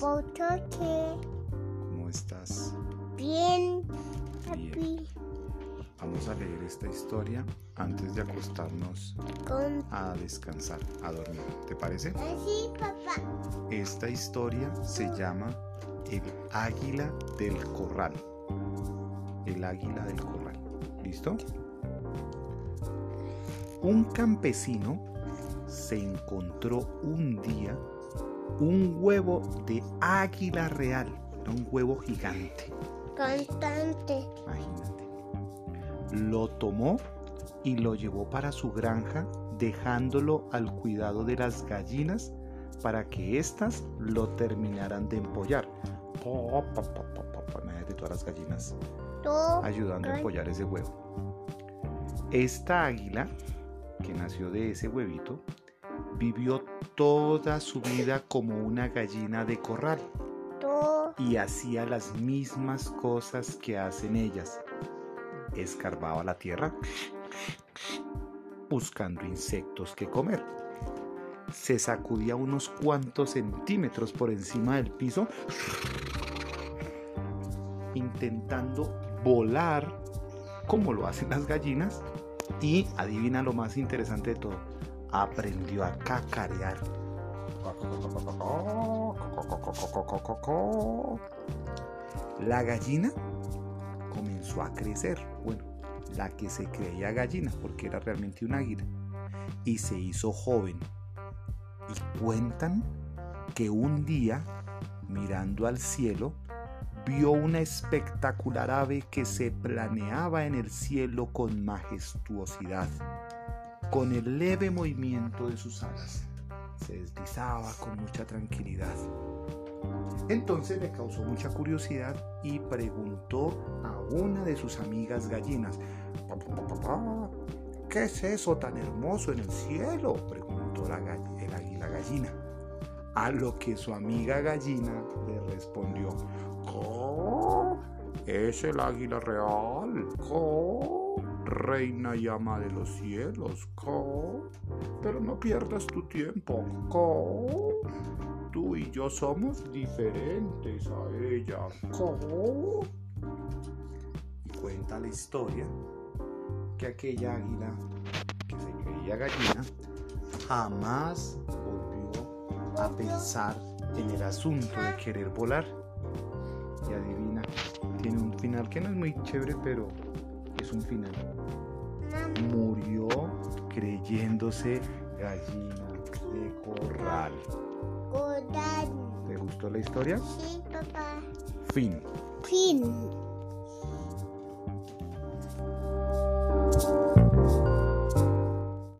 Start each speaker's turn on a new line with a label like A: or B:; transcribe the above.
A: ¿Por qué?
B: ¿Cómo estás?
A: Bien, papi.
B: Vamos a leer esta historia antes de acostarnos a descansar, a dormir. ¿Te parece?
A: así, papá.
B: Esta historia se llama El águila del corral. El águila del corral. ¿Listo? Un campesino se encontró un día un huevo de águila real. Era un huevo gigante.
A: Constante.
B: Imagínate. Lo tomó y lo llevó para su granja, dejándolo al cuidado de las gallinas para que éstas lo terminaran de empollar. Po, po, po. Imagínate todas las gallinas ayudando a empollar ese huevo. Esta águila, que nació de ese huevito, vivió toda su vida como una gallina de corral y hacía las mismas cosas que hacen ellas. Escarbaba la tierra buscando insectos que comer. Se sacudía unos cuantos centímetros por encima del piso intentando volar como lo hacen las gallinas y adivina lo más interesante de todo, aprendió a cacarear. La gallina comenzó a crecer. Bueno, la que se creía gallina, porque era realmente un águila. Y se hizo joven. Y cuentan que un día, mirando al cielo, vio una espectacular ave que se planeaba en el cielo con majestuosidad, con el leve movimiento de sus alas. Se deslizaba con mucha tranquilidad. Entonces le causó mucha curiosidad y preguntó a una de sus amigas gallinas, "Pa, pa, pa, pa, pa, ¿qué es eso tan hermoso en el cielo? preguntó el águila gallina. A lo que su amiga gallina le respondió, "Co, Es el águila real, Co, reina y ama de los cielos, Co, pero no pierdas tu tiempo, Co, tú y yo somos diferentes a ella, Co. Y cuenta la historia que aquella águila que se creía gallina jamás volvió a pensar en el asunto de querer volar. Y adivina, tiene un final que no es muy chévere, pero es un final. Creyéndose gallina de corral. ¿Te gustó la historia?
A: Sí, papá.
B: Fin.
A: Fin.